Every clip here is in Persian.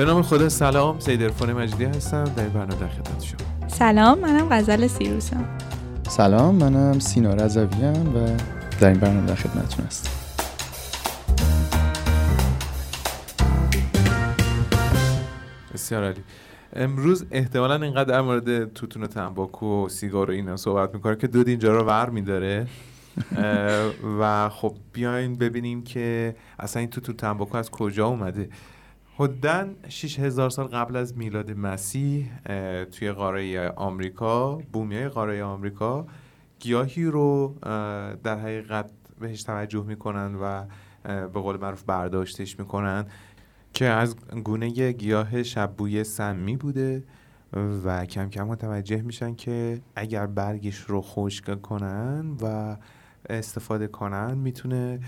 به نام خدا سلام. سید ارفان مجیدی هستم. در این برنامه در خدمت شما. سلام منم غزل سیروسم. سلام منم سینا رضویم و در این برنامه در خدمتتون هستم. بسیار عالی. امروز احتمالا اینقدر در مورد توتون و تنباکو و سیگار و اینا صحبت می‌کنه که دود اینجا رو ور میداره. و خب بیاین ببینیم که اصلا این توتون تنباکو از کجا اومده. حدوداً 6000 سال قبل از میلاد مسیح توی قاره آمریکا بومیای قاره آمریکا گیاهی رو در حقیقت بهش توجه می‌کنن و به قول معروف برداشتش می‌کنن که از گونه گیاه شبوی سمی بوده و کم کم متوجه میشن که اگر برگش رو خشک کنن و استفاده کنن می‌تونه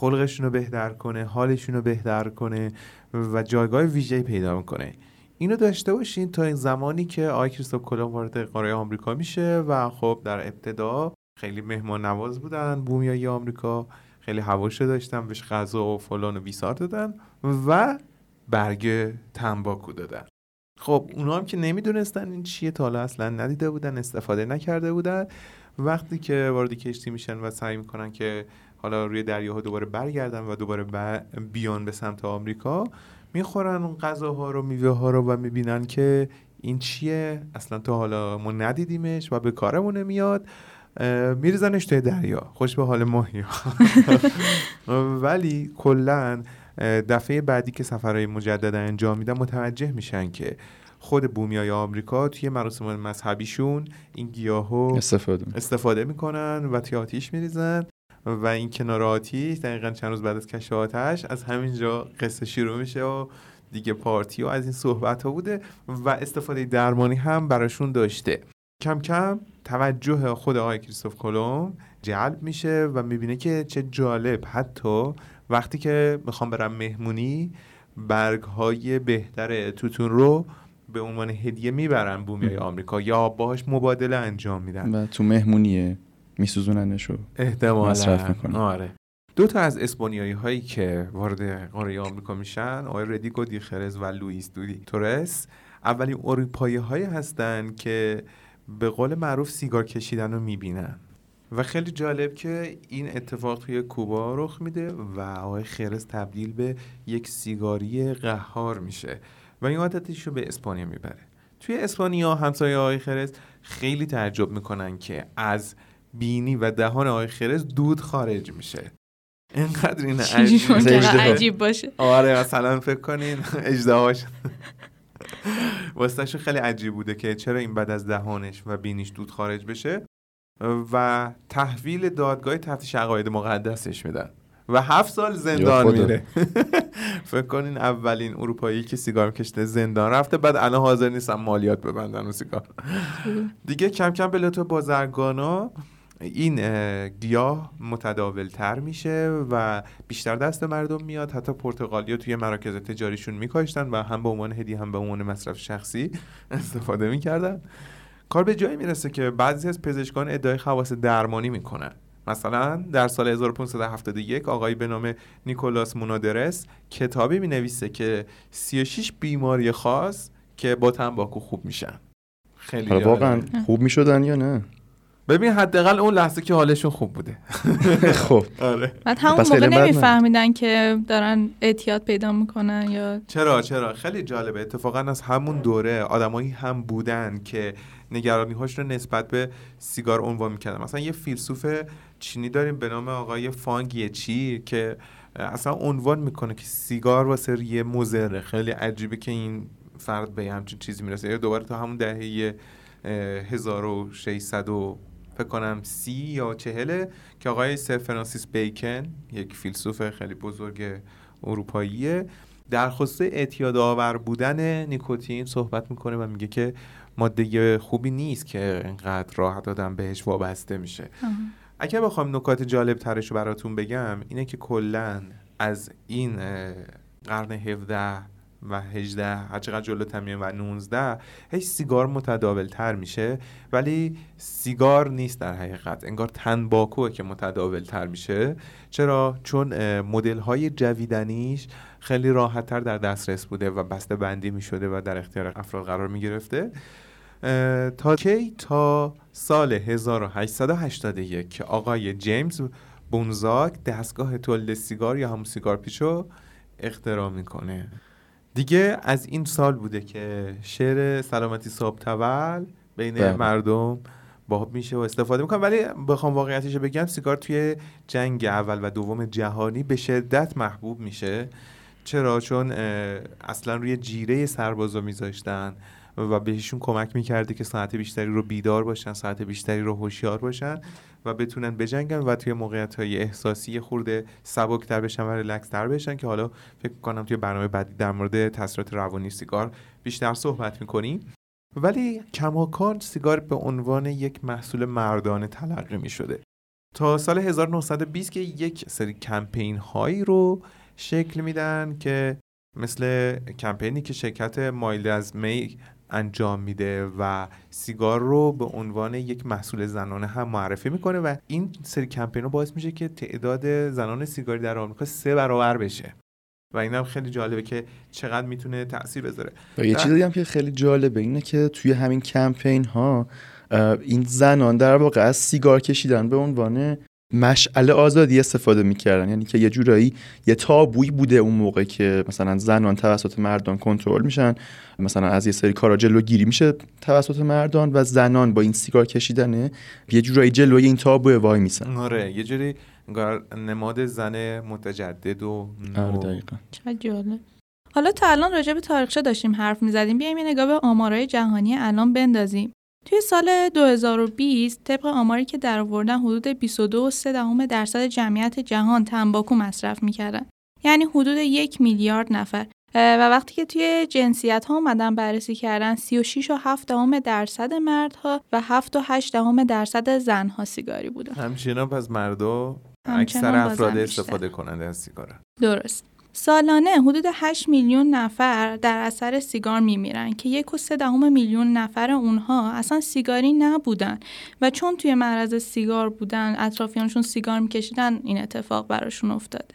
خلقشون رو بهتر کنه حالشون رو بهتر کنه و جایگاه ویژه‌ای پیدا می‌کنه. اینو داشته باشین تا این زمانی که آقای کریستوف کلمب وارد قاره آمریکا میشه و خب در ابتدا خیلی مهمان نواز بودن بومیای آمریکا خیلی هواشو داشتن بهش غذا و فلان و بیسار دادن و برگ تنباکو دادن. خب اونا هم که نمی‌دونستن این چیه تا حالا اصلا ندیده بودن استفاده نکرده بودن. وقتی که وارد کشتی میشن و سعی می‌کنن که حالا روی دریاها دوباره برگردن و دوباره بیان به سمت آمریکا می‌خورن اون غذاها رو میوه ها رو و می‌بینن که این چیه؟ اصلا تا حالا ما ندیدیمش و به کارمون نمیاد میریزنش توی دریا. خوش به حال ماهی ولی کلا دفعه بعدی که سفرهای مجدد انجام میدن متوجه میشن که خود بومیای آمریکا توی مراسم مذهبیشون این گیاهو استفاده استفاده می‌کنن و توی آتیش میریزن و این کنار آتیش دقیقا چند روز بعد از کشف آتش از همینجا قصه شروع میشه و دیگه پارتی و از این صحبت ها بوده و استفاده درمانی هم براشون داشته. کم کم توجه خود آقای کریستوف کلم جلب میشه و می‌بینه که چه جالب. حتی وقتی که می‌خوام برم مهمونی برگ های بهتر توتون رو به عنوان هدیه می‌برن بومیای آمریکا یا باهاش مبادله انجام میدن. و تو مهمونیه میسوزوننش رو مصرف می‌کنن آره. دو تا از اسپانیایی هایی که وارد قاره آمریکا میشن آقای ردیگو دیخرز و لوئیس دودی تورس. اولین اروپایی هایی هستن که به قول معروف سیگار کشیدن رو می‌بینن. و خیلی جالب که این اتفاق توی کوبا رخ میده و آقای خرس تبدیل به یک سیگاری قهار میشه. و این عادتش رو به اسپانیا می‌بره. توی اسپانیا همسایه آقای خرس خیلی تعجب می‌کنن که از بینی و دهان آقای خرس دود خارج میشه. اینقدر این عجیب باشه. آره مثلا فکر کنین اجدهاش. واسه خیلی عجیب بوده که چرا این بعد از دهانش و بینیش دود خارج بشه و تحویل دادگاه تفتیش عقاید مقدسش میدن. و هفت سال زندان میره. فکر کنین اولین اروپایی که سیگار میکشته زندان رفته بعد الان حاضر نیستن مالیات ببندن و سیگار. دیگه کم کم به لطف بازرگانا این گیاه متداول تر میشه و بیشتر دست مردم میاد. حتی پرتغالیا توی مراکز تجاریشون میکاشتن و هم به عنوان هدیه هم به عنوان مصرف شخصی استفاده می‌کردن. کار به جایی می‌رسه که بعضی از پزشکان ادعای خواص درمانی می‌کنن. مثلا در سال 1571 آقایی به نام نیکولاس مونادرس کتابی می نویسه که 36 بیماری خاص که با تنباکو خوب میشن. خیلی واقعا خوب می‌شدن یا نه؟ ببین حداقل اون لحظه که حالشون خوب بوده. خب. آره. بعد همون موقع نمیفهمیدن که دارن اعتیاد پیدا می‌کنن یا چرا چرا؟ خیلی جالبه. اتفاقا از همون دوره آدمایی هم بودن که نگرانی هاش رو نسبت به سیگار عنوان می‌کردن. مثلا یه فیلسوف چینی داریم به نام آقای فانگ چی که اصلا عنوان می‌کنه که سیگار واسه یه مزره خیلی عجیبه که این فرد به همچین چیزی می‌رسه. دوباره تا همون دهه 1600 فکر کنم سی یا چهله که آقای سر فرانسیس بیکن یک فیلسوف خیلی بزرگ اروپاییه در خصوص اعتیاد آور بودن نیکوتین صحبت می‌کنه و میگه که ماده خوبی نیست که اینقدر راحت آدم بهش وابسته میشه. اگر بخوام نکات جالب ترش رو براتون بگم اینه که کلا از این قرن 17 و 18 هر چقدر جلو میایم و 19 هی سیگار متداول تر میشه. ولی سیگار نیست در حقیقت. انگار تنباکوه که متداول تر میشه. چرا؟ چون مدل های جویدنیش خیلی راحت تر در دسترس بوده و بسته بندی می شده و در اختیار افراد قرار می گرفته تا کی؟ تا سال 1881 که آقای جیمز بونزاک دستگاه تولید سیگار یا همون سیگار پیچو اختراع می‌کنه. دیگه از این سال بوده که شعر سلامتی صاحب تول بین بله. مردم باب میشه و استفاده می‌کنم. ولی بخوام واقعیتش بگم سیگار توی جنگ اول و دوم جهانی به شدت محبوب میشه. چرا؟ چون اصلا روی جیره سربازا میذاشتن. و بهشون کمک می‌کرده که ساعت بیشتری رو بیدار باشن ساعت بیشتری رو هوشیار باشن و بتونن بجنگن و توی موقعیت های احساسی خورده سبکتر بشن و ریلکس بشن که حالا فکر کنم توی برنامه بعدی در مورد تاثیرات روانی سیگار بیشتر صحبت می‌کنیم. ولی کماکان سیگار به عنوان یک محصول مردانه تلقی می شده تا سال 1920 که یک سری کمپین هایی رو شکل میدن که مثل کمپینی که شرکت مایل از می انجام میده و سیگار رو به عنوان یک محصول زنانه هم معرفی می‌کنه و این سری کمپین رو باعث میشه که تعداد زنان سیگاری در آمریکا سه برابر بشه. و این هم خیلی جالبه که چقدر می‌تونه تاثیر بذاره. و یه چیزی هم که خیلی جالبه اینه که توی همین کمپین ها این زنان در واقع از سیگار کشیدن به عنوان مشعل آزادی استفاده می‌کردن. یعنی که یه جورایی یه تابوی بوده اون موقع که مثلا زنان توسط مردان کنترل میشن. مثلا از یه سری کارا جلوگیری میشه توسط مردان و زنان با این سیگار کشیدنه یه جورایی جلوی این تابو وای میسن. آره یه جوری نماد زن متجدد و آره دقیقا. حالا تا الان راجع به تاریخچه داشتیم حرف می‌زدیم. بیایم یه نگاه به آمارای جهانی الان بندازیم. توی سال 2020 طبق آماری که در آوردن حدود 22.3 درصد جمعیت جهان تنباکو مصرف می‌کردن. یعنی حدود یک میلیارد نفر. و وقتی که توی جنسیت ها اومدن بررسی کردن 36 و 7 درصد مردها و 7 و 8 درصد زنها سیگاری بودن. همچنان پس مردا اکثر افراد استفاده کننده از سیگار درست. سالانه حدود 8 میلیون نفر در اثر سیگار میمیرن که یک و سه دهم میلیون نفر اونها اصلا سیگاری نبودن و چون توی معرض سیگار بودن اطرافیانشون سیگار میکشیدن این اتفاق براشون افتاده.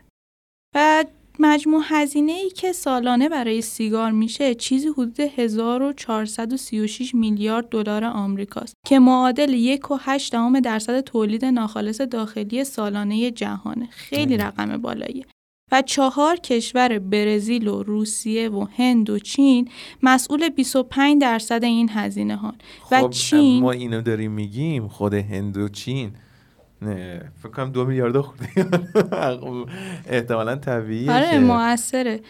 و مجموع هزینه ای که سالانه برای سیگار میشه چیزی حدود 1436 میلیارد دلار آمریکاست که معادل یک و درصد تولید ناخالص داخلی سالانه جهانه. خیلی رقم بالاییه. و چهار کشور برزیل و روسیه و هند و چین مسئول 25 درصد این هزینه ها و خب چین ما اینو داریم میگیم خود هند و چین. نه فکر کنم دو میلیارد خورده احتمالا طبیعیه آره موثره.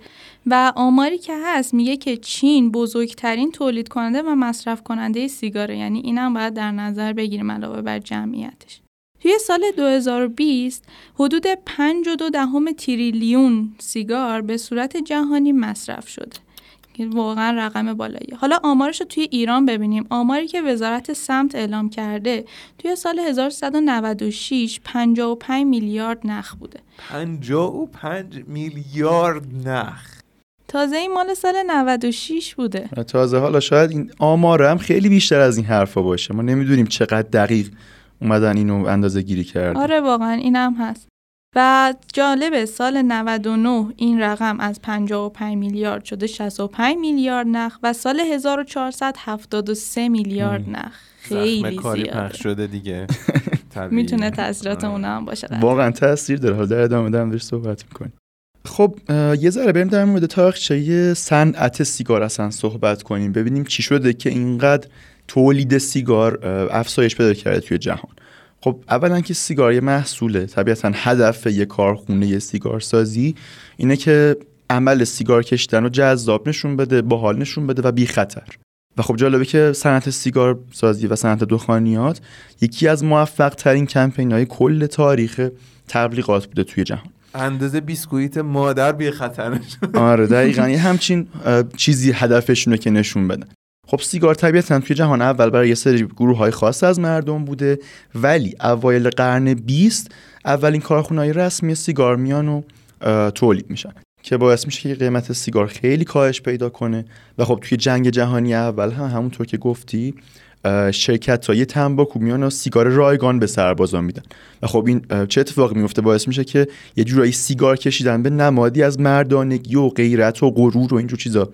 و آماری که هست میگه که چین بزرگترین تولید کننده و مصرف کننده سیگاره یعنی اینم باید در نظر بگیریم علاوه بر جمعیتش. توی سال 2020 حدود 5.2 دهم تریلیون سیگار به صورت جهانی مصرف شده. که واقعا رقم بالایی حالا آمارش رو توی ایران ببینیم. آماری که وزارت سمت اعلام کرده توی سال 1196 55 میلیارد نخ بوده. 55 میلیارد نخ. تازه این مال سال 96 بوده. تازه حالا شاید این آمار هم خیلی بیشتر از این حرفا باشه. ما نمی‌دونیم چقدر دقیق اومدن اینو اندازه گیری کرد آره واقعا اینم هست. و جالب سال 99 این رقم از 55 میلیارد شده 65 میلیارد نخ و سال 1473 میلیارد نخ. خیلی زیاده. شده دیگه. می‌تونه تاثیرات اون هم باشه. واقعا تاثیر داره. حالا در ادامه دارم صحبت می‌کنیم. خب یه ذره بریم در مورد تاریخچه صنعت سیگار اصلا صحبت کنیم. ببینیم چی شده که اینقدر تولید سیگار افزایش پیدا کرده توی جهان. خب اولا که سیگار یه محصوله. طبیعتا هدف یه کارخونه یه سیگار سازی اینه که عمل سیگار کشیدن رو جذاب نشون بده باحال نشون بده و بی خطر و خب جالبه که صنعت سیگار سازی و صنعت دخانیات یکی از موفق ترین کمپین های کل تاریخ تبلیغات بوده توی جهان. اندازه بیسکویت مادر بی خطر آره دقیقا. یه همچین چیزی هدفشونه که نشون بدن. خب سیگار طبیعتا توی جهان اول برای یه سری گروه های خاص از مردم بوده ولی اوایل قرن 20 اولین کارخونه های رسمی سیگار میان و تولید میشن که باعث میشه که قیمت سیگار خیلی کاهش پیدا کنه. و خب توی جنگ جهانی اول هم همونطور که گفتی شرکت های تنباکو میان و سیگار رایگان به سربازان میدن. و خب این چه اتفاقی میفته؟ باعث میشه که یه جورایی سیگار کشیدن به نمادی از مردانگی و غیرت و غرور و اینجور چیزا.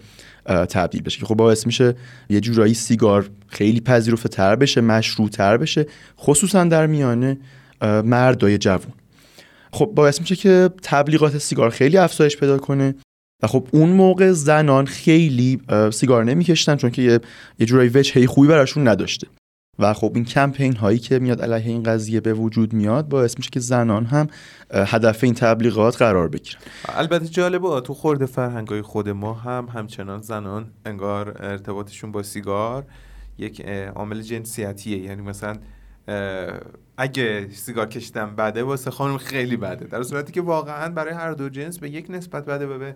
تبدیل بشه. خب باعث میشه یه جورایی سیگار خیلی پذیرفته تر بشه مشروع تر بشه خصوصا در میان مردای جوان. خب باعث میشه که تبلیغات سیگار خیلی افزایش پیدا کنه و خب اون موقع زنان خیلی سیگار نمیکشتن چون که یه, یه جورایی وجهه خوبی براشون نداشته. و خب این کمپین هایی که میاد علیه این قضیه به وجود میاد باعث میشه که زنان هم هدف این تبلیغات قرار بگیرن. البته جالبه تو خورده فرهنگای خود ما هم همچنان زنان انگار ارتباطشون با سیگار یک عامل جنسیتیه. یعنی مثلا اگه سیگار کشیدن بده واسه خانم خیلی بده. در صورتی که واقعا برای هر دو جنس به یک نسبت بده و به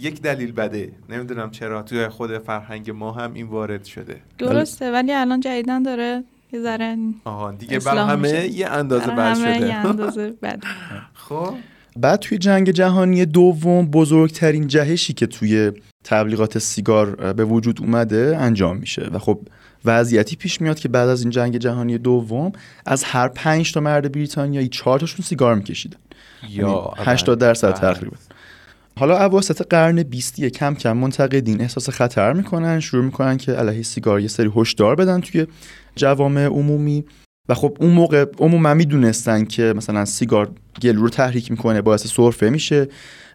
یک دلیل بده. نمی‌دونم چرا توی خود فرهنگ ما هم این وارد شده. درسته ولی الان جدیدن داره یه ذره آها دیگه بر همه یه اندازه بد شده. یه اندازه بد. خب. بعد توی جنگ جهانی دوم بزرگترین جهشی که توی تبلیغات سیگار به وجود اومده انجام میشه. و خب وضعیتی پیش میاد که بعد از این جنگ جهانی دوم از هر پنج تا مرد بریتانیایی چهار تاشون سیگار میکشیدن. یا 80 یعنی درصد بله. تقریبا. حالا اواسط قرن بیستی کم کم منتقدین احساس خطر می‌کنن شروع می‌کنن که علیه سیگار یه سری هشدار بدن توی جوامع عمومی. و خب اون موقع عموما می‌دونستن که مثلا سیگار گلو رو تحریک می‌کنه باعث سرفه میشه.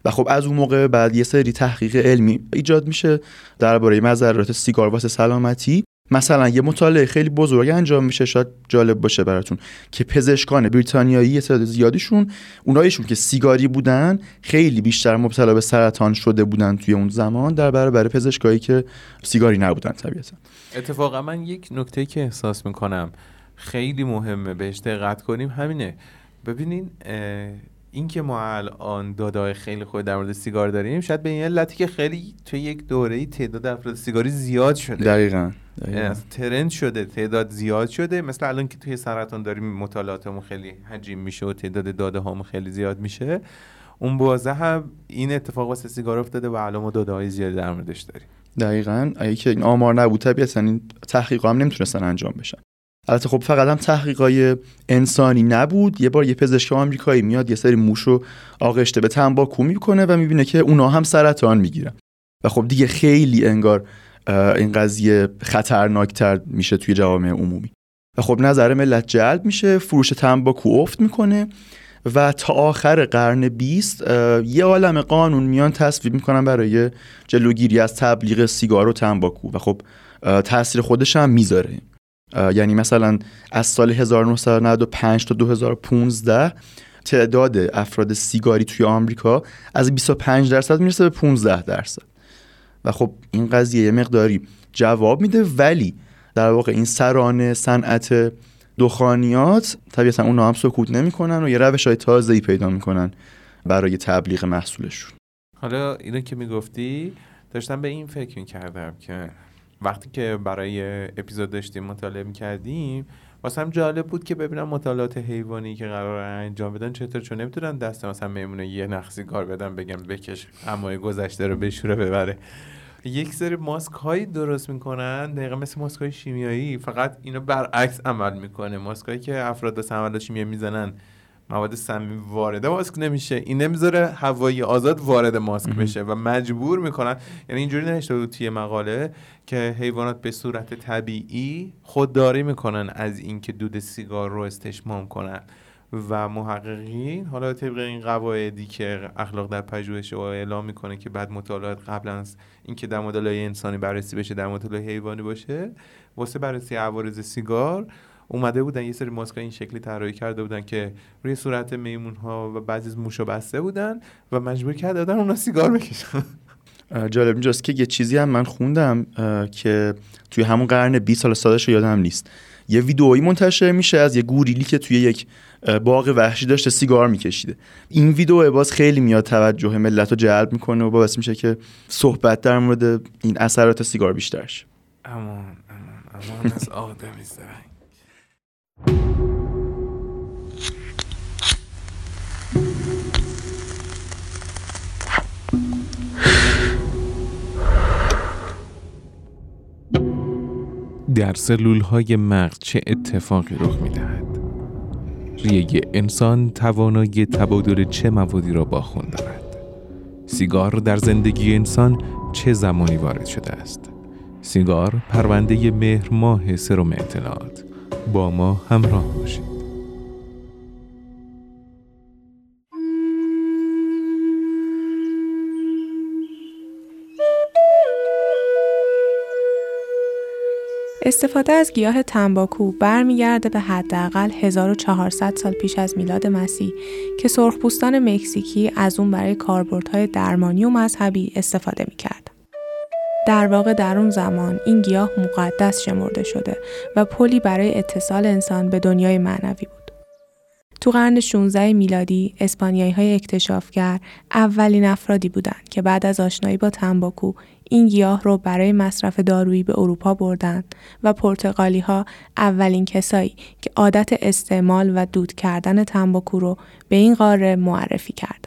و خب از اون موقع بعد یه سری تحقیق علمی ایجاد میشه درباره مضرات سیگار واسه سلامتی. مثلا یه مطالعه خیلی بزرگ انجام میشه شاید جالب باشه براتون که پزشکان بریتانیایی تعداد زیادیشون اونایشون که سیگاری بودن خیلی بیشتر مبتلا به سرطان شده بودن توی اون زمان در برابر پزشکایی که سیگاری نبودن طبیعتا. اتفاقا من یک نکته که احساس می‌کنم خیلی مهمه بهش دقت کنیم همینه. ببینین اینکه ما الان دادای خیلی خوب در مورد سیگار داریم شاید به این علتی که خیلی توی یک دوره تعداد افراد سیگاری زیاد شده. دقیقا, ترند شده تعداد زیاد شده. مثل الان که توی سرطان داریم مطالعاتمون خیلی حجیم میشه و تعداد داده هامون خیلی زیاد میشه. اون بازه هم این اتفاق واسه سیگار افتاده و الان ما داده های زیادی در موردش داریم. دقیقا. اگه که این آمار نبود طبیعتا این تحقیق هم نمی‌تونستن انجام بشن. البته خب فقط هم تحقیقای انسانی نبود. یه بار یه پزشک آمریکایی میاد یه سری موشو آغشته به تنباکو می‌کنه و می‌بینه که اونا هم سرطان می‌گیرن. و خب دیگه خیلی انگار این قضیه خطرناکتر میشه توی جوامع عمومی. و خب نظر ملت جلب میشه فروش تنباکو افت می‌کنه و تا آخر قرن بیست یه عالم قانون میان تصویب می‌کنن برای جلوگیری از تبلیغ سیگار و تنباکو. و خب تاثیر خودش هم می‌ذاره. یعنی مثلا از سال 1995 تا 2015 تعداد افراد سیگاری توی آمریکا از 25 درصد می‌رسه به 15 درصد. و خب این قضیه یه مقداری جواب میده ولی در واقع این سرانه صنعت دخانیات طبیعتا اونا هم سکوت نمی‌کنن و یه روش های تازه ای پیدا می‌کنن برای تبلیغ محصولشون. حالا اینو که می‌گفتی داشتم به این فکر می‌کردم که وقتی که برای اپیزود داشتیم مطالعه می‌کردیم واسه جالب بود که ببینم مطالعات حیوانی که قرار انجام بدن چطور چون نمی‌تونن دست مثلا میمونه یه نقصی کار بدن بگم بکش اما گذشته رو بشوره ببره. یک سری ماسک هایی درست می‌کنن دقیقا مثل ماسک های شیمیایی فقط اینو برعکس عمل می‌کنه. ماسک هایی که افراد سمول شیمیایی می‌زنن مواد سمی وارد ماسک نمیشه. این نمی‌ذاره هوایی آزاد وارد ماسک بشه و مجبور می‌کنن. یعنی اینجوری نوشته بود توی مقاله که حیوانات به صورت طبیعی خودداری می‌کنن از اینکه دود سیگار رو استشمام کنن. و محققین حالا طبق این قواعدی که اخلاق در پژوهش اعلام می‌کنه که بعد مطالعات قبل از اینکه در مدل انسانی بررسی بشه در مدل حیوانی باشه واسه بررسی عوارض سیگار اومده بودن یه سری ماسک این شکلی طراحی کرده بودن که روی صورت میمون ها و بعضی از موشا بسته بودن و مجبور کرده بودن اونا سیگار بکشن. جالب. اینجاست که یه چیزی هم من خوندم که توی همون قرن 20 سال سالش یادم نیست. یه ویدئویی منتشر میشه از یه گوریلی که توی یک باغ وحشی داشته سیگار میکشیده. این ویدیو باز خیلی میاد توجه ملت رو جلب می‌کنه و باعث میشه که صحبت در مورد این اثرات سیگار بیشتر شه امان امان امان از آدمی در سلول های مغز چه اتفاقی رخ می دهد؟ ریه انسان توانایی تبادل چه موادی را با خون دارد؟ سیگار در زندگی انسان چه زمانی وارد شده است؟ سیگار پرونده مهر ماه سرم اطلاعات با ما همراه باشید استفاده از گیاه تنباکو برمیگرده به حداقل 1400 سال پیش از میلاد مسیح که سرخپوستان مکزیکی از اون برای کاربردهای درمانی و مذهبی استفاده می‌کرد. در واقع در اون زمان این گیاه مقدس شمرده شده و پلی برای اتصال انسان به دنیای معنوی بود. تو قرن 16 میلادی اسپانیایی های اکتشافگر اولین افرادی بودند که بعد از آشنایی با تنباکو این گیاه رو برای مصرف دارویی به اروپا بردند و پرتغالی ها اولین کسایی که عادت استعمال و دود کردن تنباکو رو به این قاره معرفی کردند.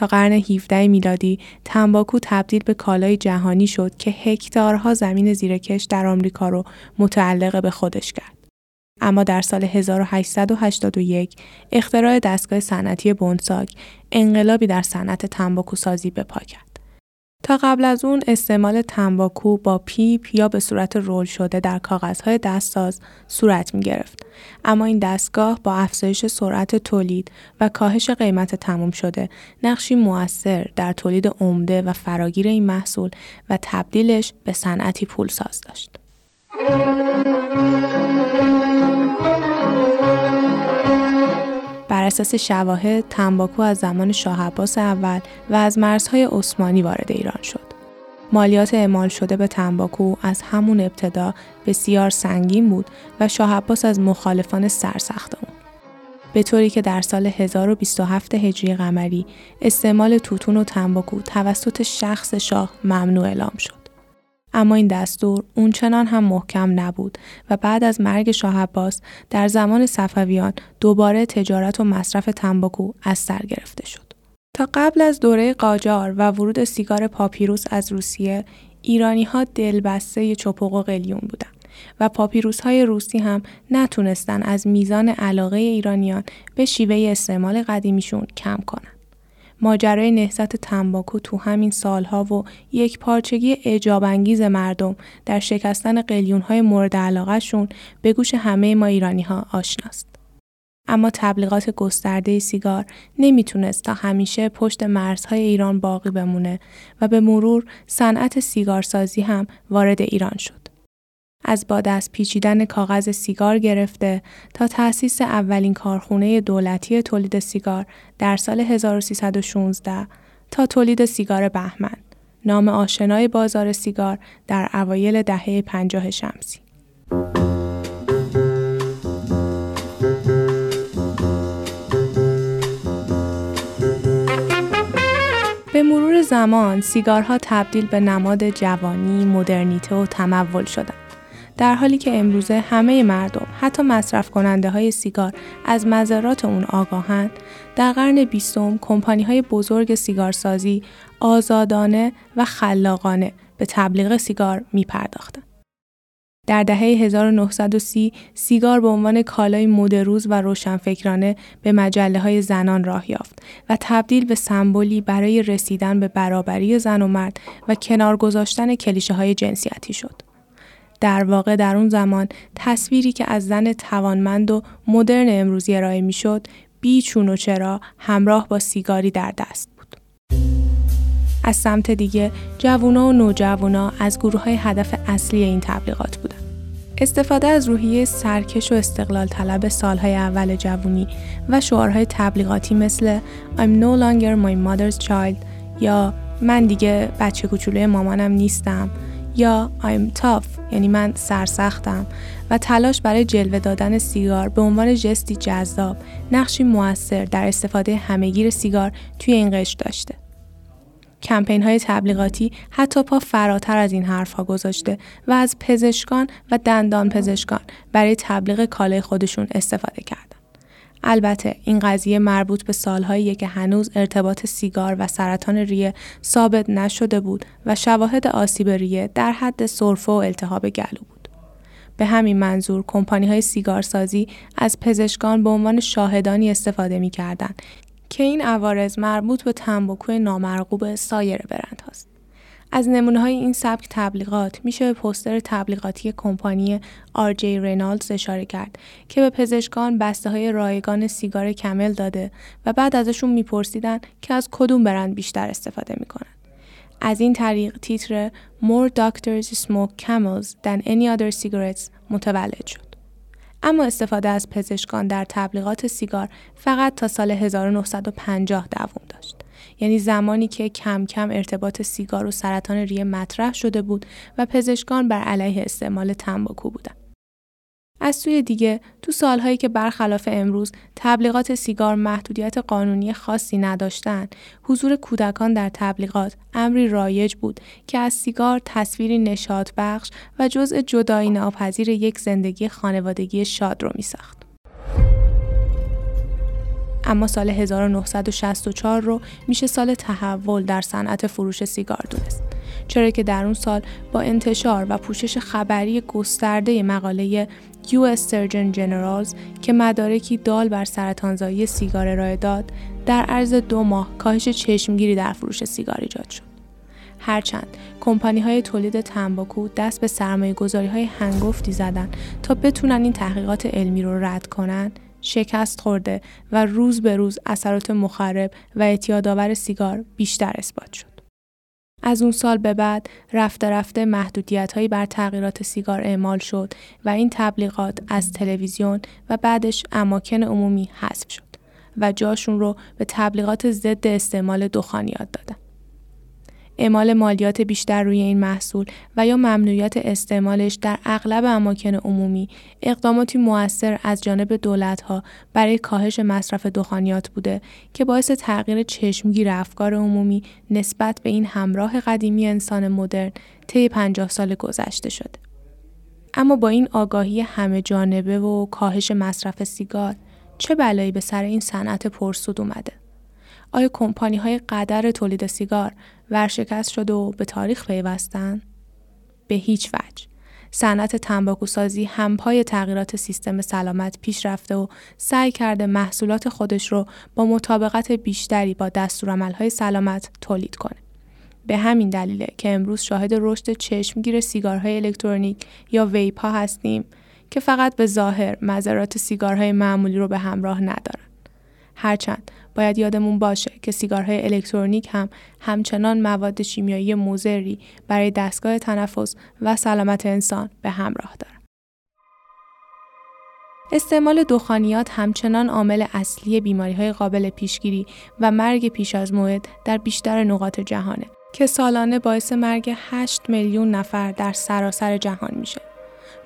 تا قرن 17 میلادی تنباکو تبدیل به کالای جهانی شد که هکتارها زمین زیرکش در آمریکا رو متعلق به خودش کرد. اما در سال 1881 اختراع دستگاه صنعتی بونساک انقلابی در صنعت تنباکو سازی به پا کرد. تا قبل از اون استعمال تنباکو با پیپ یا به صورت رول شده در کاغذهای دستساز صورت می گرفت. اما این دستگاه با افزایش سرعت تولید و کاهش قیمت تموم شده نقشی موثر در تولید عمده و فراگیر این محصول و تبدیلش به صنعتی پولساز داشت. بر اساس شواهد تنباکو از زمان شاه عباس اول و از مرزهای عثمانی وارد ایران شد. مالیات اعمال شده به تنباکو از همون ابتدا بسیار سنگین بود و شاه عباس از مخالفان سرسخت اون. به طوری که در سال 1027 هجری قمری استعمال توتون و تنباکو توسط شخص شاه ممنوع اعلام شد. اما این دستور اونچنان هم محکم نبود و بعد از مرگ شاه عباس در زمان صفویان دوباره تجارت و مصرف تنباکو از سر گرفته شد. تا قبل از دوره قاجار و ورود سیگار پاپیروس از روسیه، ایرانی ها دلبسته چپق و قلیون بودند و پاپیروس های روسی هم نتونستن از میزان علاقه ایرانیان به شیوه استعمال قدیمیشون کم کنند. ماجرای نهضت تنباکو تو همین سالها و یک پارچگی اجاب انگیز مردم در شکستن قلیون های مورد علاقه شون به گوش همه ما ایرانی ها آشناست. اما تبلیغات گسترده سیگار نمی‌تونست تا همیشه پشت مرزهای ایران باقی بمونه و به مرور صنعت سیگارسازی هم وارد ایران شد. از با دست پیچیدن کاغذ سیگار گرفته تا تأسیس اولین کارخونه دولتی تولید سیگار در سال 1316 تا تولید سیگار بهمن نام آشنای بازار سیگار در اوایل دهه پنجاه شمسی. به مرور زمان سیگارها تبدیل به نماد جوانی، مدرنیته و تمول شدند. در حالی که امروزه همه مردم حتی مصرف کننده های سیگار از مذرات اون آگاهند در قرن بیستم کمپانی های بزرگ سیگارسازی آزادانه و خلاقانه به تبلیغ سیگار می پرداختن. در دهه 1930 سیگار به عنوان کالای مدروز و روشنفکرانه به مجله های زنان راه یافت و تبدیل به سمبولی برای رسیدن به برابری زن و مرد و کنار گذاشتن کلیشه های جنسیتی شد. در واقع در اون زمان تصویری که از زن توانمند و مدرن امروزی ارائه می‌شد بیچون و چرا همراه با سیگاری در دست بود. از سمت دیگه جوونا و نوجوانا از گروه های هدف اصلی این تبلیغات بودن. استفاده از روحیه سرکش و استقلال طلب سالهای اول جوونی و شعارهای تبلیغاتی مثل I'm no longer my mother's child یا من دیگه بچه کوچولوی مامانم نیستم یا I'm tough یعنی من سرسختم و تلاش برای جلوه دادن سیگار به عنوان جستی جذاب نقشی موثر در استفاده همهگیر سیگار توی این قشر داشته. کمپین های تبلیغاتی حتی پا فراتر از این حرفها گذاشته و از پزشکان و دندان پزشکان برای تبلیغ کالای خودشون استفاده کردن. البته این قضیه مربوط به سالهایی که هنوز ارتباط سیگار و سرطان ریه ثابت نشده بود و شواهد آسیب ریه در حد سرفه و التهاب گلو بود. به همین منظور کمپانی های سیگارسازی از پزشکان به عنوان شاهدانی استفاده می کردن که این عوارض مربوط به تنباکوی نامرغوب سایر برند هاست. از نمونه های این سبک تبلیغات میشه به پستر تبلیغاتی کمپانی آر جی رینالدز اشاره کرد که به پزشکان بسته های رایگان سیگار کمل داده و بعد ازشون میپرسیدن که از کدوم برند بیشتر استفاده می‌کنن. از این طریق تیتر More doctors smoke camels than any other cigarettes متولد شد. اما استفاده از پزشکان در تبلیغات سیگار فقط تا سال 1950 دوام داشت. یعنی زمانی که کم کم ارتباط سیگار و سرطان ریه مطرح شده بود و پزشکان بر علیه استعمال تنباکو بودند. از سوی دیگه تو سالهایی که برخلاف امروز تبلیغات سیگار محدودیت قانونی خاصی نداشتن حضور کودکان در تبلیغات امری رایج بود که از سیگار تصویری نشاط بخش و جزء جدایی ناپذیر یک زندگی خانوادگی شاد رو می ساخت. اما سال 1964 رو میشه سال تحول در صنعت فروش سیگار دونست. چرا که در اون سال با انتشار و پوشش خبری گسترده مقاله US Surgeon Generals که مدارکی دال بر سرطانزایی سیگار ارائه داد در عرض دو ماه کاهش چشمگیری در فروش سیگار ایجاد شد. هرچند کمپانی های تولید تنباکو دست به سرمایه گذاری های هنگفتی زدن تا بتونن این تحقیقات علمی رو رد کنن شکست خورده و روز به روز اثرات مخرب و اعتیادآور سیگار بیشتر اثبات شد. از اون سال به بعد رفته رفته محدودیت هایی بر تغییرات سیگار اعمال شد و این تبلیغات از تلویزیون و بعدش اماکن عمومی حذف شد و جاشون رو به تبلیغات ضد استعمال دخانیات دادن. اعمال مالیات بیشتر روی این محصول و یا ممنوعیت استعمالش در اغلب اماکن عمومی اقداماتی موثر از جانب دولتها برای کاهش مصرف دخانیات بوده که باعث تغییر چشمگیر افکار عمومی نسبت به این همراه قدیمی انسان مدرن طی 50 سال گذشته شده. اما با این آگاهی همه جانبه و کاهش مصرف سیگار چه بلایی به سر این صنعت پرسود اومده؟ آیا کمپانی های قدر تولید سیگار ورشکست شده و به تاریخ پیوستن؟ به هیچ وجه. صنعت تنباکوسازی همپای تغییرات سیستم سلامت پیش رفته و سعی کرده محصولات خودش رو با مطابقت بیشتری با دستورالعملهای سلامت تولید کنه. به همین دلیله که امروز شاهد رشد چشمگیر سیگارهای الکترونیک یا ویپ ها هستیم که فقط به ظاهر مذرات سیگارهای معمولی رو به همراه ندارن. هرچند باید یادمون باشه که سیگارهای الکترونیک هم همچنان مواد شیمیایی مضری برای دستگاه تنفس و سلامت انسان به همراه دارن. استعمال دخانیات همچنان عامل اصلی بیماری های قابل پیشگیری و مرگ پیش از موعد در بیشتر نقاط جهانه که سالانه باعث مرگ 8 میلیون نفر در سراسر جهان میشه.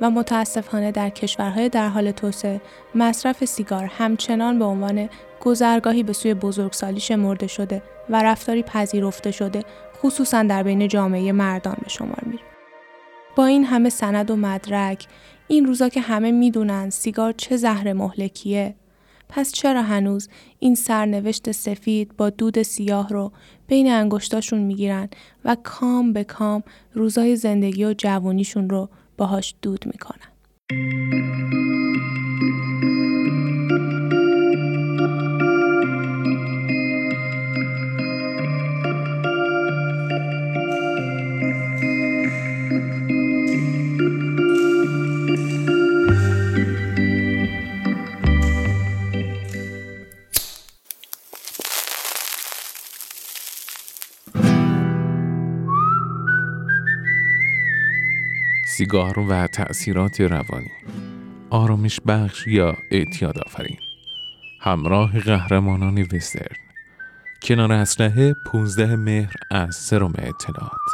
و متاسفانه در کشورهای در حال توسعه مصرف سیگار همچنان به عنوان گذرگاهی به سوی بزرگسالی شمرده شده و رفتاری پذیرفته شده خصوصا در بین جامعه مردان به شمار میره. با این همه سند و مدرک این روزا که همه می‌دونن سیگار چه زهر مهلکیه پس چرا هنوز این سرنوشت سفید با دود سیاه رو بین انگشتاشون می‌گیرن و کام به کام روزای زندگی و جوانیشون رو باهاش دود می‌کنن سیگار و تأثیرات روانی. آرامش بخش یا اعتیاد آفرین. همراه قهرمانان وسترن. کنار اسلحه 15 مهر از سرم اطلاعات.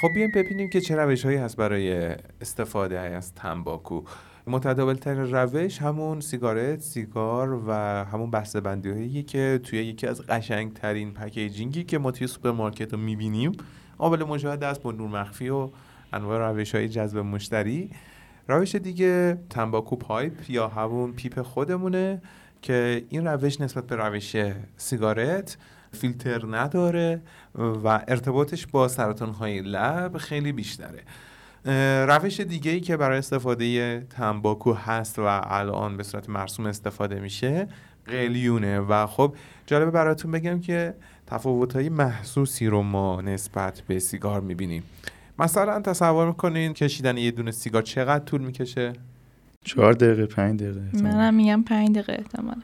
خب بیایم ببینیم که چه روش هایی هست برای استفاده از تنباکو. متداول ترین روش همون سیگارت سیگار و همون بسته بندی که توی یکی از قشنگ ترین packaging ی که ما توی سوپرمارکت رو می‌بینیم قابل مشاهده است با نور مخفی و انواع روش های جذب مشتری. روش دیگه تنباکو pipe یا همون پیپ خودمونه که این روش نسبت به روش cigarette فیلتر نداره و ارتباطش با سرطان های لب خیلی بیشتره. روش دیگه ای که برای استفاده تنباکو هست و الان به صورت مرسوم استفاده میشه قلیونه. و خب جالبه براتون بگم که تفاوت های محسوسی رو ما نسبت به سیگار می‌بینیم. مثلا تصور می‌کنین کشیدن یه دونه سیگار چقدر طول می‌کشه؟ چهار دقیقه پنج دقیقه منم میگم پنج دقیقه احتمالا.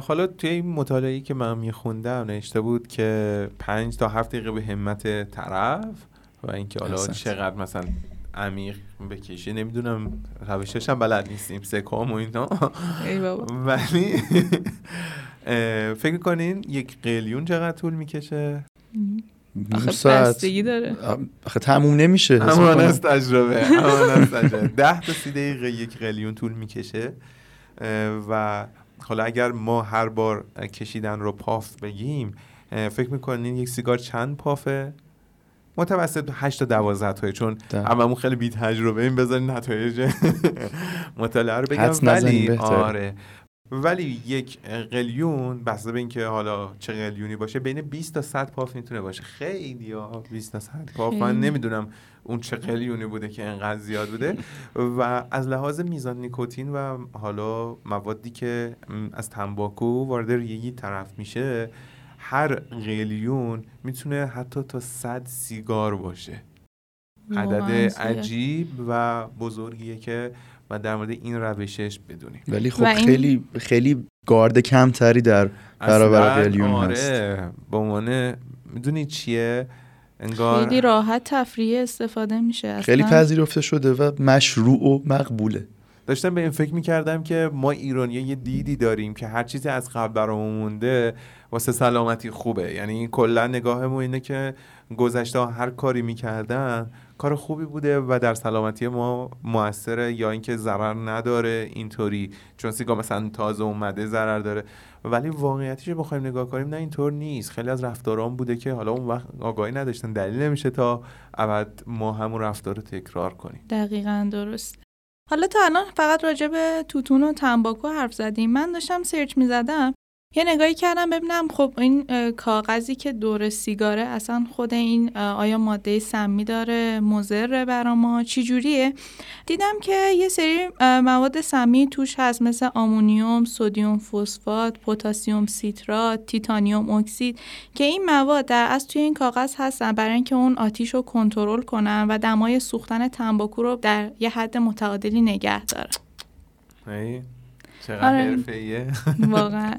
حالا توی این مطالعه که من میخوندم نوشته بود که پنج تا هفت دقیقه به همت طرف و اینکه حالا چقدر مثلا عمیق بکشه نمی‌دونم روشش هم بلد نیستیم سکام و اینا. ولی فکر کنین یک قلیون چقدر طول می‌کشه؟ آخه بستگی داره. آخه تموم نمیشه. همان از تجربه ده تا سی دقیقه یک قلیون طول می‌کشه. و حالا اگر ما هر بار کشیدن رو پاف بگیم فکر می‌کنین یک سیگار چند پافه؟ متوسط 8 تا 12 تایی چون هممون خیلی بی تجربه این بذارین نتایج مطالعه رو بگم. ولی آره. ولی یک قلیون بسته به اینکه حالا چه قلیونی باشه بین 20 تا 100 پاف می‌تونه باشه. خیلی ها 20 تا 100 پاف. من نمی‌دونم اون چه قلیونی بوده که انقدر زیاد بوده. و از لحاظ میزان نیکوتین و حالا موادی که از تنباکو وارد ریگی طرف میشه هر قلیون می‌تونه حتی تا 100 سیگار باشه. عدد عجیب و بزرگیه که و در مورد این روشش بدونیم. ولی خب خیلی خیلی گارد کمتری در برابر قلیون آره هست. به عنوان می‌دونی چیه؟ انگار خیلی راحت تفریه استفاده میشه اصلا. خیلی پذیرفته شده و مشروع و مقبوله. داشتم به این فکر می‌کردم که ما ایرانی یه دیدی داریم که هر چیزی از قبل برامون مونده واسه سلامتی خوبه. یعنی کلا نگاهمون اینه که گذشته هر کاری می‌کردن کار خوبی بوده و در سلامتی ما موثره یا اینکه ضرر نداره اینطوری. چون سیگار مثلا تازه اومده ضرر داره. ولی واقعیتش بخوایم نگاه کنیم نه اینطور نیست. خیلی از رفتاران بوده که حالا اون وقت آگاهی نداشتن. دلیل نمیشه تا ابد ما همون رفتار رو تکرار کنیم. دقیقا درست. حالا تا الان فقط راجع به توتون و تنباکو حرف زدیم. من داشتم سرچ می‌زدم. یه نگاهی کردم ببینم خب این کاغذی که دور سیگاره اصلا خود این آیا ماده سمی داره مضر برا ما چی جوریه دیدم که یه سری مواد سمی توش هست مثل آمونیوم، سودیوم فسفات، پتاسیم سیترات، تیتانیوم اکسید که این مواد در از توی این کاغذ هستن برای اینکه اون آتیش رو کنترل کنن و دمای سوختن تنباکو رو در یه حد متعادلی نگه دارن. آره. واقعا.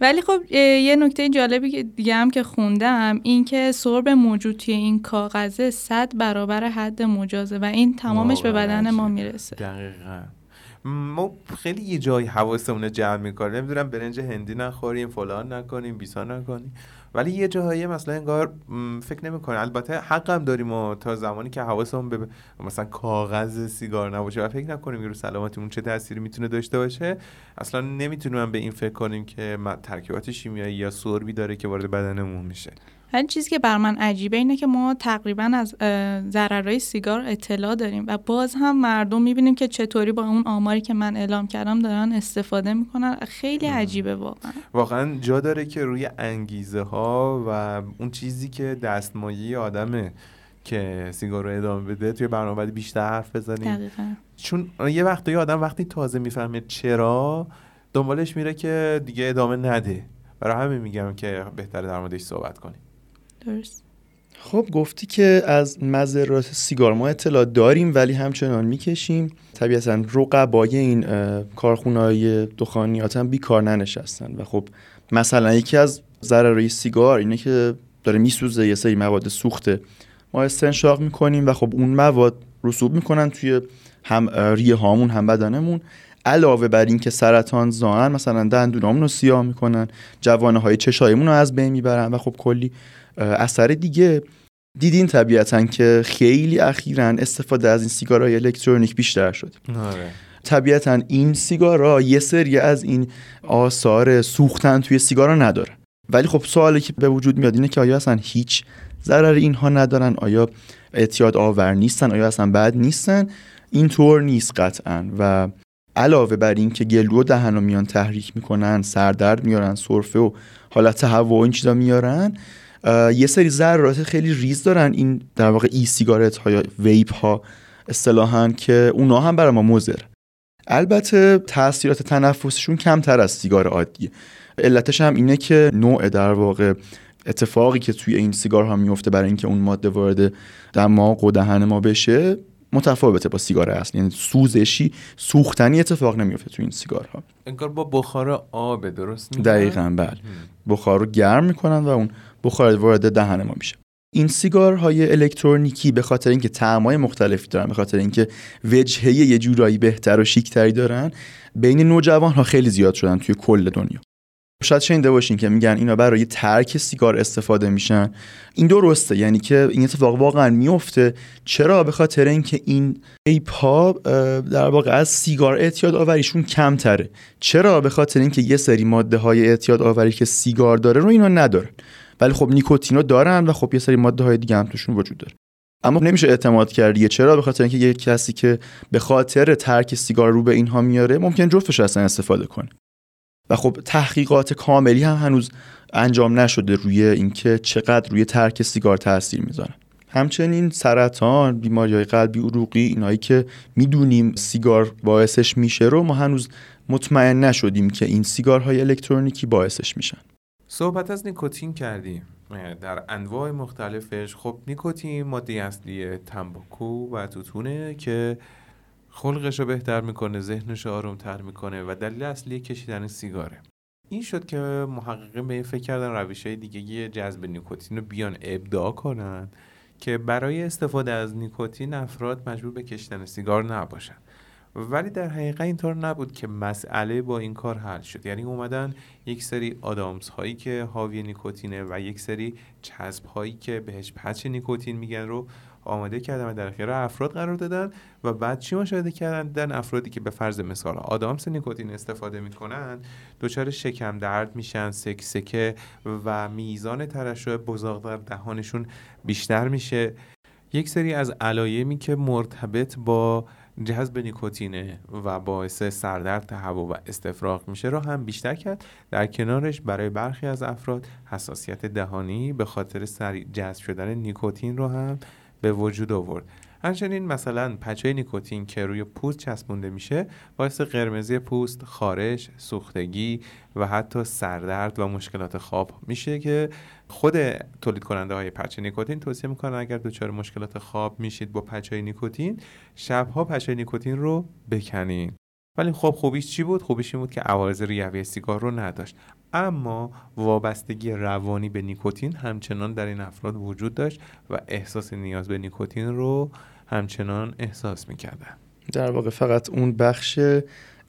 ولی خب یه نکته جالبی که دیگه هم که خوندم این که سرب موجود توی این کاغذه صد برابر حد مجازه و این تمامش به بدن ما می‌رسه. دقیقا. ما خیلی یه جایی حواسمون جمع می‌کنیم. نمی‌دونم برنج هندی نخوریم فلان نکنیم بیسا نکنیم. ولی یه جاهایی مثلا انگار فکر نمی‌کنه البته حقم داریم و تا زمانی که حواسمون به مثلا کاغذ سیگار نباشه و فکر نکنیم که رو سلامتیمون چه تأثیری می‌تونه داشته باشه اصلا نمی‌تونیم به این فکر کنیم که ترکیبات شیمیایی یا سربی داره که وارد بدنمون میشه. ولی چیزی که بر من عجیبه اینه که ما تقریبا از ضررهای سیگار اطلاع داریم و باز هم مردم می‌بینیم که چطوری با اون آماری که من اعلام کردم دارن استفاده می‌کنن. خیلی عجیبه واقعا. واقعا جا داره که روی انگیزه ها و اون چیزی که دستمایه آدمه که سیگار رو ادامه بده توی برنامه بیشتر حرف بزنیم. دقیقا. چون یه وقتی آدم وقتی تازه می‌فهمه چرا دنبالش میره که دیگه ادامه نده. برای همین میگم که بهتره در موردش صحبت کنیم. درست خب گفتی که از مذرات سیگار ما اطلاع داریم ولی همچنان می‌کشیم. طبیعتا رقبای این کارخونه های دخانیات هم بیکار ننشستن. و خب مثلا یکی از ضررهای سیگار اینه که داره میسوزه یه سری مواد سوخته ما استنشاق می‌کنیم و خب اون مواد رسوب می‌کنن توی هم ریه هامون هم بدنمون. علاوه بر اینکه سرطان زانن مثلا دندونامون رو سیاه می‌کنن جوانه های چشایمون رو از بین می‌برن و خب کلی اثر دیگه دیدین طبیعتا که خیلی اخیرا استفاده از این سیگارهای الکترونیک بیشتر شد. آره. طبیعتا این سیگارا یه سری از این آثار سوختن توی سیگارا نداره. ولی خب سوالی که به وجود میاد اینه که آیا اصلا هیچ ضرر اینها ندارن؟ آیا اعتیاد آور نیستن؟ آیا اصلا بد نیستن؟ اینطور نیست قطعا. و علاوه بر این که گلو و دهن رو میان تحریک می‌کنن سردرد میارن سرفه و حالت هوا و این چیزا میارن یه سری ذرات خیلی ریز دارن. این در واقع ای سیگارت ها یا ویپ ها اصطلاحا که اونا هم برای ما مضر. البته تاثیرات تنفسشون کمتر از سیگار عادیه. علتش هم اینه که نوع در واقع اتفاقی که توی این سیگار میفته برای اینکه اون ماده وارد دماغ و دهن ما بشه متفاوته با سیگار اصلی. یعنی سوزشی سوختنی اتفاق نمیفته تو این سیگارها. انگار با بخار آب درست میگن دقیقا بله. بخار رو گرم می‌کنن و اون بخار وارد دهن ما میشه. این سیگارهای الکترونیکی به خاطر اینکه طعمای مختلفی دارن به خاطر اینکه وجهه یه جورایی بهتر و شیکتری دارن بین نوجوان ها خیلی زیاد شدن توی کل دنیا. شاید شنیده باشین که میگن اینا برای ترک سیگار استفاده میشن. این درسته یعنی که این اتفاق واقعا میفته. چرا؟ به خاطر اینکه این ایپ ها در واقع از سیگار اعتیاد آوریشون کمتره. چرا؟ به خاطر اینکه یه سری ماده های اعتیاد آوری که سیگار داره رو اینا ندارن. ولی خب نیکوتینو دارن و خب یه سری ماده های دیگه هم توشون وجود داره. اما نمیشه اعتماد کرد. چرا؟ به خاطر اینکه یه کسی که به خاطر ترک سیگار رو به اینها میاره ممکن جفتش اصلا استفاده کنه. و خب تحقیقات کاملی هم هنوز انجام نشده روی اینکه چقدر روی ترک سیگار تاثیر می‌ذاره. همچنین سرطان بیماری های قلبی عروقی اینایی که می‌دونیم سیگار باعثش میشه رو ما هنوز مطمئن نشدیم که این سیگارهای الکترونیکی باعثش میشن. صحبت از نیکوتین کردیم. در انواع مختلفش خب نیکوتین ماده اصلی تنباکو و توتونه که خلقش رو بهتر می‌کنه ذهنش رو آرومتر می‌کنه و دلیل اصلی کشیدن سیگاره. این شد که محققین به این فکر کردن روش های دیگه جذب نیکوتین رو بیان ابداع کنن که برای استفاده از نیکوتین افراد مجبور به کشیدن سیگار نباشن. ولی در حقیقت اینطور نبود که مسئله با این کار حل شد. یعنی اومدن یک سری آدامس هایی که حاوی نیکوتینه و یک سری چسب هایی که بهش پچ نیکوتین میگن رو آماده کردن و در اختیار افراد قرار دادن و بعد چی مشاهده کردن؟ دن افرادی که به فرض مثال آدامس نیکوتین استفاده می‌کنن دچار شکم درد میشن سکسکه و میزان ترشح بزاق در دهانشون بیشتر میشه. یک سری از علایمی که مرتبط با جذب نیکوتینه و باعث سردرد تهوع و استفراغ میشه رو هم بیشتر کرد. در کنارش برای برخی از افراد حساسیت دهانی به خاطر سریع جذب شدن نیکوتین رو هم به وجود آورد. همچنین مثلا پچه نیکوتین که روی پوست چسبونده میشه باعث قرمزی پوست، خارش، سوختگی و حتی سردرد و مشکلات خواب میشه که خود تولید کننده های پچه نیکوتین توصیه می‌کنن اگر دچار مشکلات خواب میشید با پچه نیکوتین شبها پچه نیکوتین رو بکنین. ولی خب خوبیش چی بود؟ خوبیش این بود که عوارض ریوی سیگار رو نداشت. اما وابستگی روانی به نیکوتین همچنان در این افراد وجود داشت و احساس نیاز به نیکوتین رو همچنان احساس می‌کردن. در واقع فقط اون بخش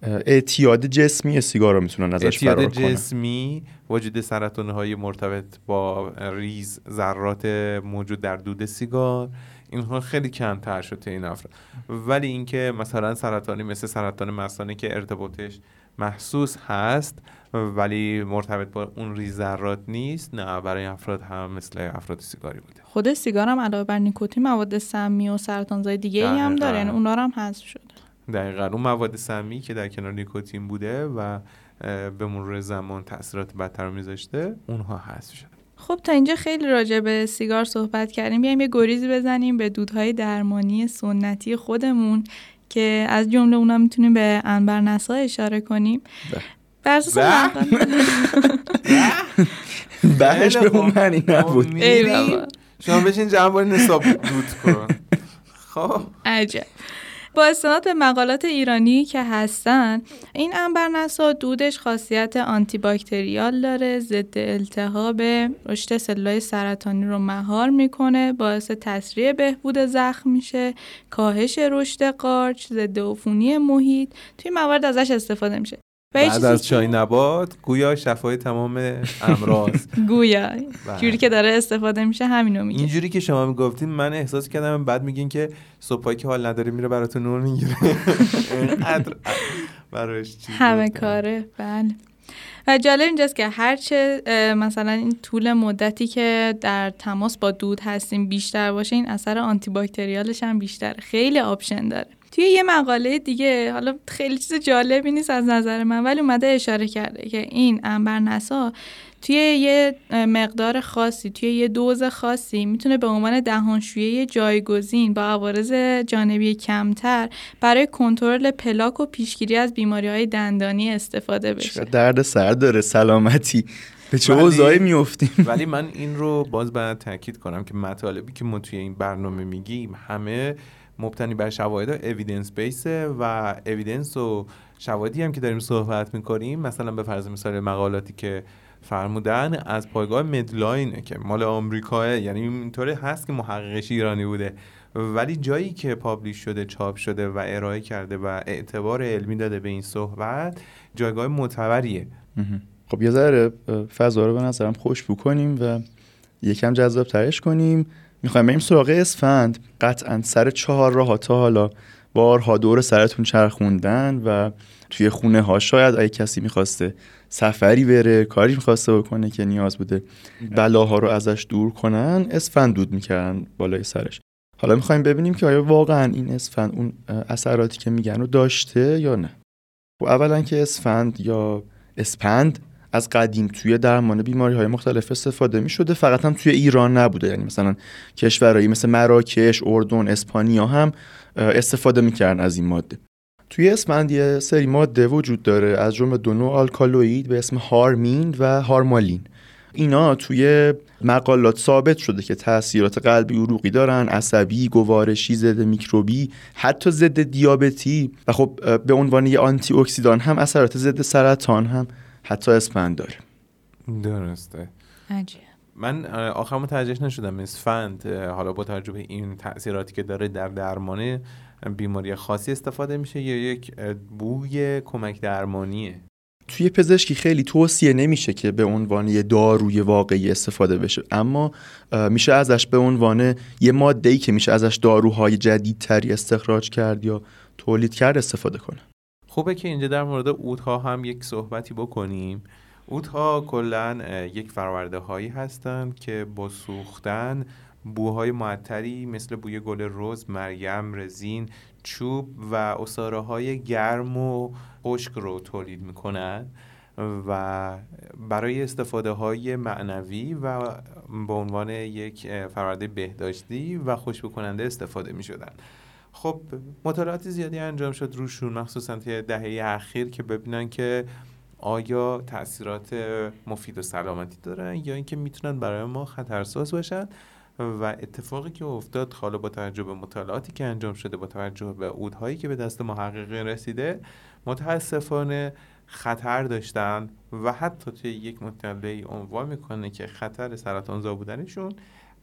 اعتیاد جسمی سیگار رو می‌تونن ازش فرار اعتیاد جسمی وجود سرطانه های مرتبط با ریز ذرات موجود در دود سیگار اینها خیلی کمتر شده این افراد. ولی اینکه مثلا سرطانی مثل سرطان مثانه که ارتباطش محسوس هست ولی مرتبط با اون ریزرات نیست. نه برای افراد هم مثل افراد سیگاری بوده. خود سیگار هم علاوه بر نیکوتین مواد سمی و سرطانزای دیگه ای هم داره یعنی اونا هم حذف شده. دقیقا. اون مواد سمی که در کنار نیکوتین بوده و به مرور زمان تاثیرات بدتر میذاشته اونها حذف شده. خب تا اینجا خیلی راجع به سیگار صحبت کردیم. بیایم یه گریزی بزنیم به دودهای درمانی سنتی خودمون. که از جمله اونا می‌تونیم به انبرنسا اشاره کنیم. بر بهش به اون معنی نبود. شما بشین جمع نصاب دود کن. خب. عجب. با استناد به مقالات ایرانی که هستن این انبرنسا دودش خاصیت آنتی باکتریال داره ضد التهاب رشد سلولای سرطانی رو مهار می‌کنه باعث تسریع بهبود زخم میشه کاهش رشد قارچ ضد عفونی محیط توی موارد ازش استفاده میشه. بعد از چای نبات گویا شفای تمام امراض. گویا. جوری که داره استفاده میشه همینو میگه. اینجوری که شما می‌گفتین من احساس کردم بعد میگین که صبحایی که حال نداره میره براتون نور می‌گیره. براش همه کاره. بله. و جالب اینجاست که هرچه مثلا این طول مدتی که در تماس با دود هستیم بیشتر باشه این اثر آنتی باکتریالش هم بیشتر. خیلی آپشن داره. توی یه مقاله دیگه حالا خیلی چیز جالبی نیست از نظر من ولی اومده اشاره کرده که این انبر نسا توی یه مقدار خاصی توی یه دوز خاصی می‌تونه به عنوان دهانشویه جایگزین با عوارض جانبی کمتر برای کنترل پلاک و پیشگیری از بیماری های دندانی استفاده بشه. درد سر داره سلامتی. به چه اوضاعی میفتیم ولی من این رو باز باید تاکید کنم که مطالبی که ما توی این برنامه میگیم همه مبتنی بر شواهد اویدنس بیسه و اویدنس و شواهدی هم که داریم صحبت می‌کنیم مثلا به فرض مثال مقالاتی که فرمودن از پایگاه مدلاینه که مال آمریکاه یعنی اینطوری هست که محققش ایرانی بوده. ولی جایی که پابلیش شده چاپ شده و ارائه کرده و اعتبار علمی داده به این صحبت جایگاه معتبریه. خب یه ذره فضا رو به نظرم خوش بکنیم و یکم جذاب ترش کنیم. می‌خوایم بریم سراغ اسفند. قطعا سر چهار راه تا حالا بارها دور سرتون چرخوندن و توی خونه ها شاید اگه کسی می‌خواسته سفری بره کاری می‌خواسته بکنه که نیاز بوده بلاها رو ازش دور کنن اسفند دود می‌کردن بالای سرش. حالا می‌خوایم ببینیم که آیا واقعا این اسفند اون اثراتی که میگن رو داشته یا نه. و اولا که اسفند یا اسپند از قدیم توی درمان بیماری های مختلف استفاده می شده فقط هم توی ایران نبوده. یعنی مثلا کشورهایی مثل مراکش، اردن، اسپانیا هم استفاده می‌کردن از این ماده. توی اسمند یه سری ماده وجود داره. از جمله دو نوع آلکالوئید به اسم هارمین و هارمالین. اینا توی مقالات ثابت شده که تاثیرات قلبی عروقی دارن عصبی گوارشی ضد میکروبی حتی ضد دیابتی و خب به عنوان یه آنتی اکسیدان هم اثرات ضد سرطان هم حتی اسپند داره. درسته. عجیب. من آخر متوجه نشدم. اسفند حالا با توجه به این تاثیراتی که داره در درمان بیماری خاصی استفاده میشه یا یک بوی کمک درمانیه؟ توی پزشکی خیلی توصیه نمیشه که به عنوان یه داروی واقعی استفاده بشه. اما میشه ازش به عنوان یه ماده ای که میشه ازش داروهای جدیدتری استخراج کرد یا تولید کرد استفاده کنه. خوبه که اینجا در مورد اودها هم یک صحبتی بکنیم. اودها کلا یک فرورده هایی هستند که با سوختن بوهای معطری مثل بوی گل روز، مریم، رزین، چوب و اصاره های گرم و خشک رو تولید می‌کنن و برای استفاده های معنوی و به عنوان یک فرورده بهداشتی و خوشبو کننده استفاده می شدن خب مطالعات زیادی انجام شد روشون مخصوصا توی دهه اخیر که ببینن که آیا تاثیرات مفید و سلامتی دارن یا اینکه می‌تونن برای ما خطرساز باشن و اتفاقی که افتاد حالا با توجه به مطالعاتی که انجام شده با توجه به عودهایی که به دست محققین رسیده متاسفانه خطر داشتن و حتی توی یک مطلعه عنوان می‌کنه که خطر سرطانزا بودنشون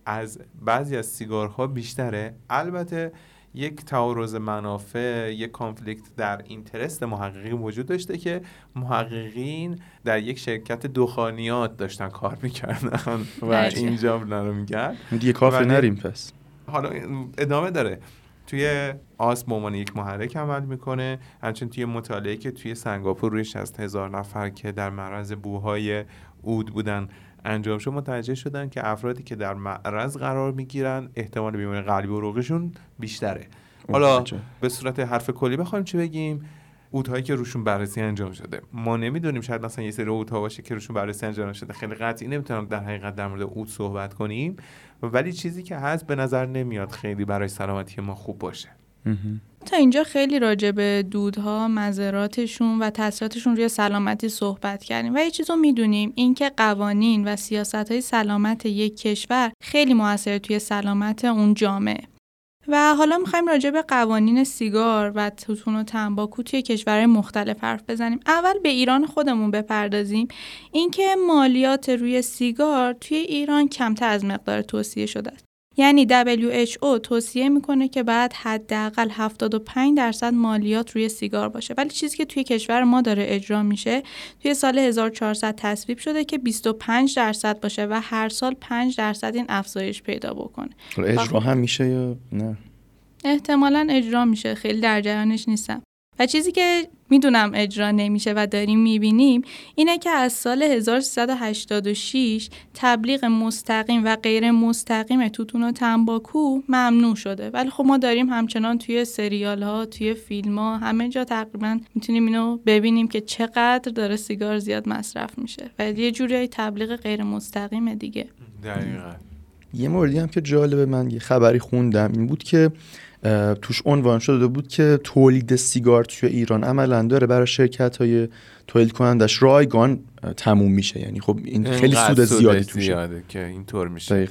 از بعضی از سیگارها بیشتره. البته یک تعارض منافع یک کانفلیکت در اینترست محققین وجود داشته که محققین در یک شرکت دخانیات داشتن کار می‌کردن. و اینجا رو میگن دیگه کافه نریم پس. حالا ادامه داره. توی آس به عنوان یک محرک عمل می‌کنه. همچنین توی مطالعه که توی سنگاپور روی 60 هزار نفر که در معرض بوهای اود بودن انجام شد متوجه شدن که افرادی که در معرض قرار می‌گیرن احتمال بیماری قلبی و عروقشون بیشتره. حالا به صورت حرف کلی بخوایم چی بگیم؟ اوتهایی که روشون بررسی انجام شده. ما نمی‌دونیم شاید مثلا یه سری اوتها باشه که روشون بررسی انجام شده. خیلی قطعی نمی‌تونم در حقیقت در مورد اوت صحبت کنیم. ولی چیزی که هست به نظر نمیاد خیلی برای سلامتی ما خوب باشه. تا اینجا خیلی راجع به دودها مذراتشون و تاثیراتشون روی سلامتی صحبت کردیم. و یه چیز رو می‌دونیم اینکه قوانین و سیاست های سلامت یک کشور خیلی موثر توی سلامت اون جامعه. و حالا می‌خوایم راجع به قوانین سیگار و توتون و تنباکو توی کشورهای مختلف حرف بزنیم. اول به ایران خودمون بپردازیم. اینکه مالیات روی سیگار توی ایران کمتر از مقدار توصیه شده است. یعنی WHO توصیه می‌کنه که بعد حداقل 75 درصد مالیات روی سیگار باشه. ولی چیزی که توی کشور ما داره اجرا میشه توی سال 1400 تصویب شده که 25 درصد باشه و هر سال 5 درصد این افزایش پیدا بکنه. اجرا هم میشه یا نه؟ احتمالا اجرا میشه. خیلی در جریانش نیستم. و چیزی که می‌دونم اجرا نمیشه و داریم می‌بینیم اینه که از سال 1386 تبلیغ مستقیم و غیر مستقیم توتون و تنباکو ممنوع شده. ولی خب ما داریم همچنان توی سریال ها توی فیلم ها همه جا تقریبا می‌تونیم اینو ببینیم که چقدر داره سیگار زیاد مصرف میشه. و یه جوری تبلیغ غیر مستقیم دیگه. دقیقا. یه موردی هم که جالبه من یه خبری خوندم این بود که توش عنوان شده بود که تولید سیگار توی ایران عملا داره برای شرکت های تولید کنندش رایگان تموم میشه. یعنی خب این خیلی سود زیادی توشه. زیاده که اینطور میشه.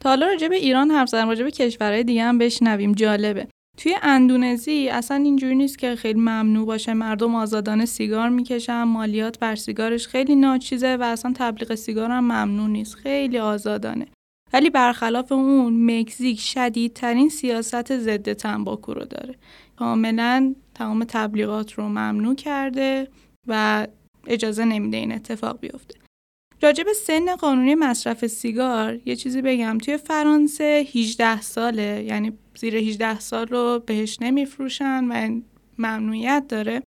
تا حالا راجع به ایران حرف زدن راجع به کشورهای دیگه هم بشنویم. جالبه. توی اندونزی اصلا اینجوری نیست که خیلی ممنوع باشه مردم آزادانه سیگار می‌کشن مالیات بر سیگارش خیلی ناچیزه و اصلا تبلیغ سیگار هم ممنوع نیست. خیلی آزادانه. ولی برخلاف اون مکزیک شدیدترین سیاست ضد تنباکو رو داره. کاملا تمام تبلیغات رو ممنوع کرده و اجازه نمیده این اتفاق بیفته. راجع به سن قانونی مصرف سیگار یه چیزی بگم. توی فرانسه 18 ساله یعنی زیر 18 سال رو بهش نمیفروشن و ممنوعیت داره.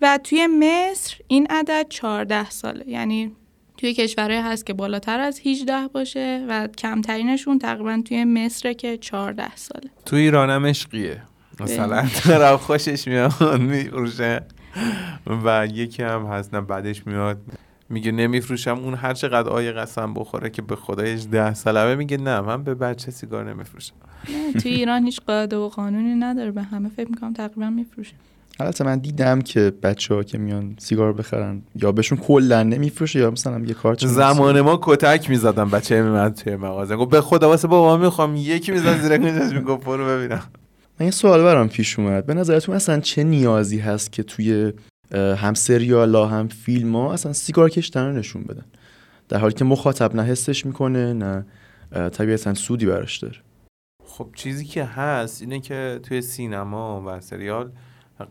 و توی مصر این عدد 14 ساله یعنی توی کشورهای هست که بالاتر از 18 باشه و کمترینشون تقریبا توی مصر که 14 ساله. تو ایران هم عشقیه. مثلا طرف خوشش میاد میفروشه و یکی هم هست نه بعدش میاد. میگه نمیفروشم اون هر چقدر آیه قسم بخوره که به خدایش ده سالمه میگه نه من به بچه سیگار نمیفروشم. نه توی ایران هیچ قاعده و قانونی نداره به همه فکر می‌کنم تقریبا میفروشه. البته من دیدم که بچه ها که میان سیگار بخرن یا بهشون کلا نمیفروشه یا مثلا یه کارت زمان ما کتک می‌زدم بچه من توی مغازه. گفت به خدا واسه بابا می‌خوام یکی می‌زد زیر گوشش می‌گفت برو ببینم. من یه سوال برام پیش اومد. به نظرتون اصلا چه نیازی هست که توی هم سریال ها هم فیلم ها اصلا سیگار کشتن رو نشون بدن؟ در حالی که مخاطب نه حسش می‌کنه نه طبیعتا سودی براش داره. خب چیزی که هست اینه که توی سینما و سریال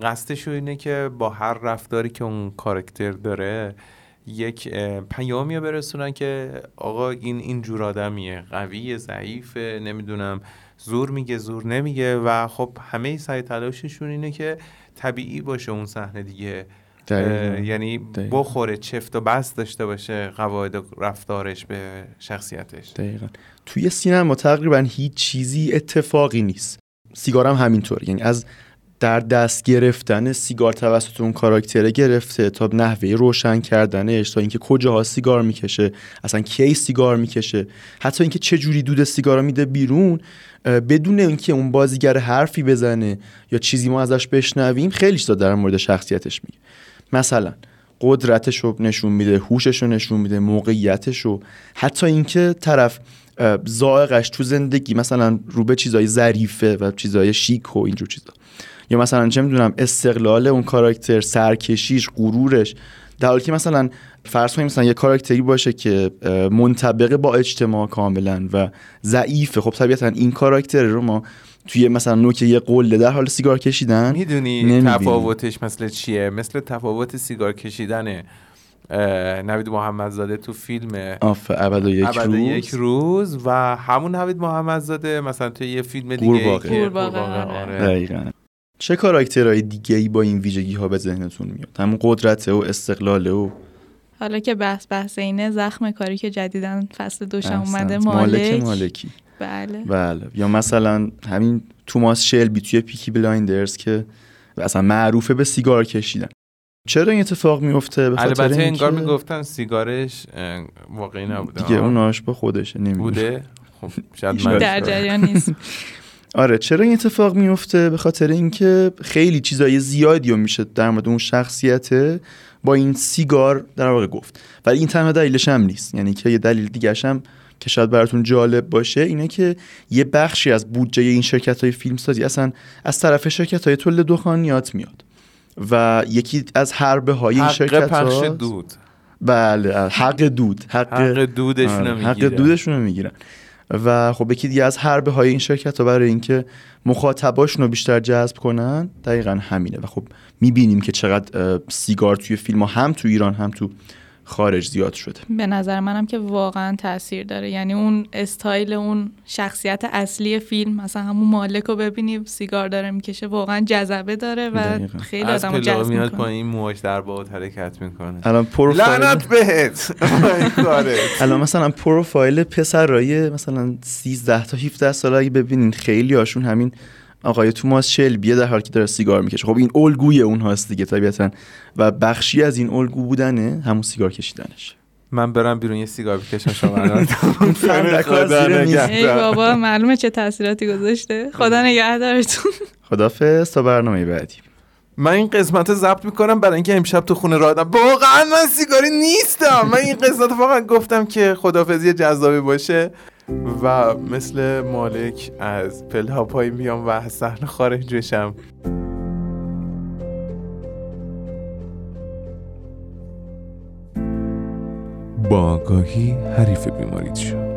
قصدش اینه که با هر رفتاری که اون کارکتر داره یک پیامی برسونن که آقا این این جور آدمیه. قوی ضعیفه نمی‌دونم زور میگه زور نمیگه. و خب همه سعی تلاششون اینه که طبیعی باشه اون صحنه دیگه. یعنی بخوره چفت و بست داشته باشه قواعد رفتارش به شخصیتش. دقیقا. توی سینما تقریبا هیچ چیزی اتفاقی نیست. سیگارم همینطور یعنی از در دست گرفتن سیگار توسط اون کاراکتره گرفته تا نحوه روشن کردنش تا اینکه کجاها سیگار می‌کشه اصلا کی سیگار می‌کشه حتی اینکه چه جوری دود سیگار میده بیرون بدون اینکه اون بازیگر حرفی بزنه یا چیزی ما ازش بشنویم خیلی چیزا در مورد شخصیتش میگه. مثلا قدرتش رو نشون میده هوشش رو نشون میده موقعیتش رو حتی اینکه طرف زائقش تو زندگی مثلا رو به چیزای ظریفه و چیزای شیک و اینجور چیزا. یا مثلا چه می‌دونم استقلال اون کاراکتر سرکشیش غرورش. در حالی که مثلا فرض کنیم مثلا یه کاراکتری باشه که منطبق با اجتماع کاملا و ضعیفه خب طبیعتا این کاراکتر رو ما توی مثلا نوک یه قله در حال سیگار کشیدن می‌دونی تفاوتش مثل چیه؟ مثل تفاوت سیگار کشیدنه نوید محمدزاده تو فیلم آف ابد و یک, روز. یک روز. و همون نوید محمدزاده مثلا توی یه فیلم دیگه قورباغه. آره. چه کاراکترهای دیگه ای با این ویژگی ها به ذهنتون میاد؟ همون قدرت و استقلال و حالا که بحث بحث اینه زخم کاری که جدیداً فصل دومشم اومده مالک مالک. مالکی. بله. بله. یا مثلا همین توماس شلبی توی Peaky Blinders که اصلا معروفه به سیگار کشیدن. چرا این اتفاق میفته؟ به البته انگار می‌گفتن سیگارش واقعی نبوده. دیگه اوناش با خودشه نمی‌دونه بوده؟ خب شاید من در جریان نیست. آره چرا این اتفاق میفته به خاطر اینکه خیلی چیزای زیادی رو میشه در مورد اون شخصیت با این سیگار در واقع گفت. ولی این تنها دلیلش هم نیست. یعنی که یه دلیل دیگه هم که شاید براتون جالب باشه اینه که یه بخشی از بودجه این شرکت های فیلمسازی اصلا از طرف شرکت های تولید دخانیات میاد. و یکی از حربه های این شرکت ها دود. بله حق دود. حق, حق دودشون حق دودشون می‌گیرن. و خب یکی دیگه از حربه های این شرکت ها برای اینکه مخاطباشون رو بیشتر جذب کنن دقیقا همینه. و خب می‌بینیم که چقدر سیگار توی فیلم ها هم تو ایران هم تو خارج زیاد شده. به نظر منم که واقعا تاثیر داره. یعنی اون استایل اون شخصیت اصلی فیلم مثلا همون مالک رو ببینی سیگار داره می‌کشه واقعا جذبه داره و دقیقاً. خیلی آدمو پلا جذب میاد می‌کنه. پایین موهاش در باد حرکت می‌کنه. الان پروفایل لعنت بهت! این کاره. الان مثلا پروفایل پسرای مثلا 13 تا 17 ساله اگه ببینین خیلی هاشون همین آقای توماس شلبیه در حالی که داره سیگار می‌کشه. خب این الگوی اونهاست دیگه طبیعتا. و بخشی از این الگو بودنه همون سیگار کشیدنش. من برم بیرون یه سیگار بکشم شما. ای بابا معلومه چه تاثیراتی گذاشته. خدا نگهدارتون. خدافظ تا برنامه بعدی. من این قسمت رو ضبط می‌کنم برای اینکه امشب تو خونه راه آدم واقعا من سیگاری نیستم. من این قسمت رو فقط گفتم که خدافزی جذابی باشه. و مثل مالک از پله ها پایین بیام و از صحنه خارج بشم با آگاهی حریف بیماریت شد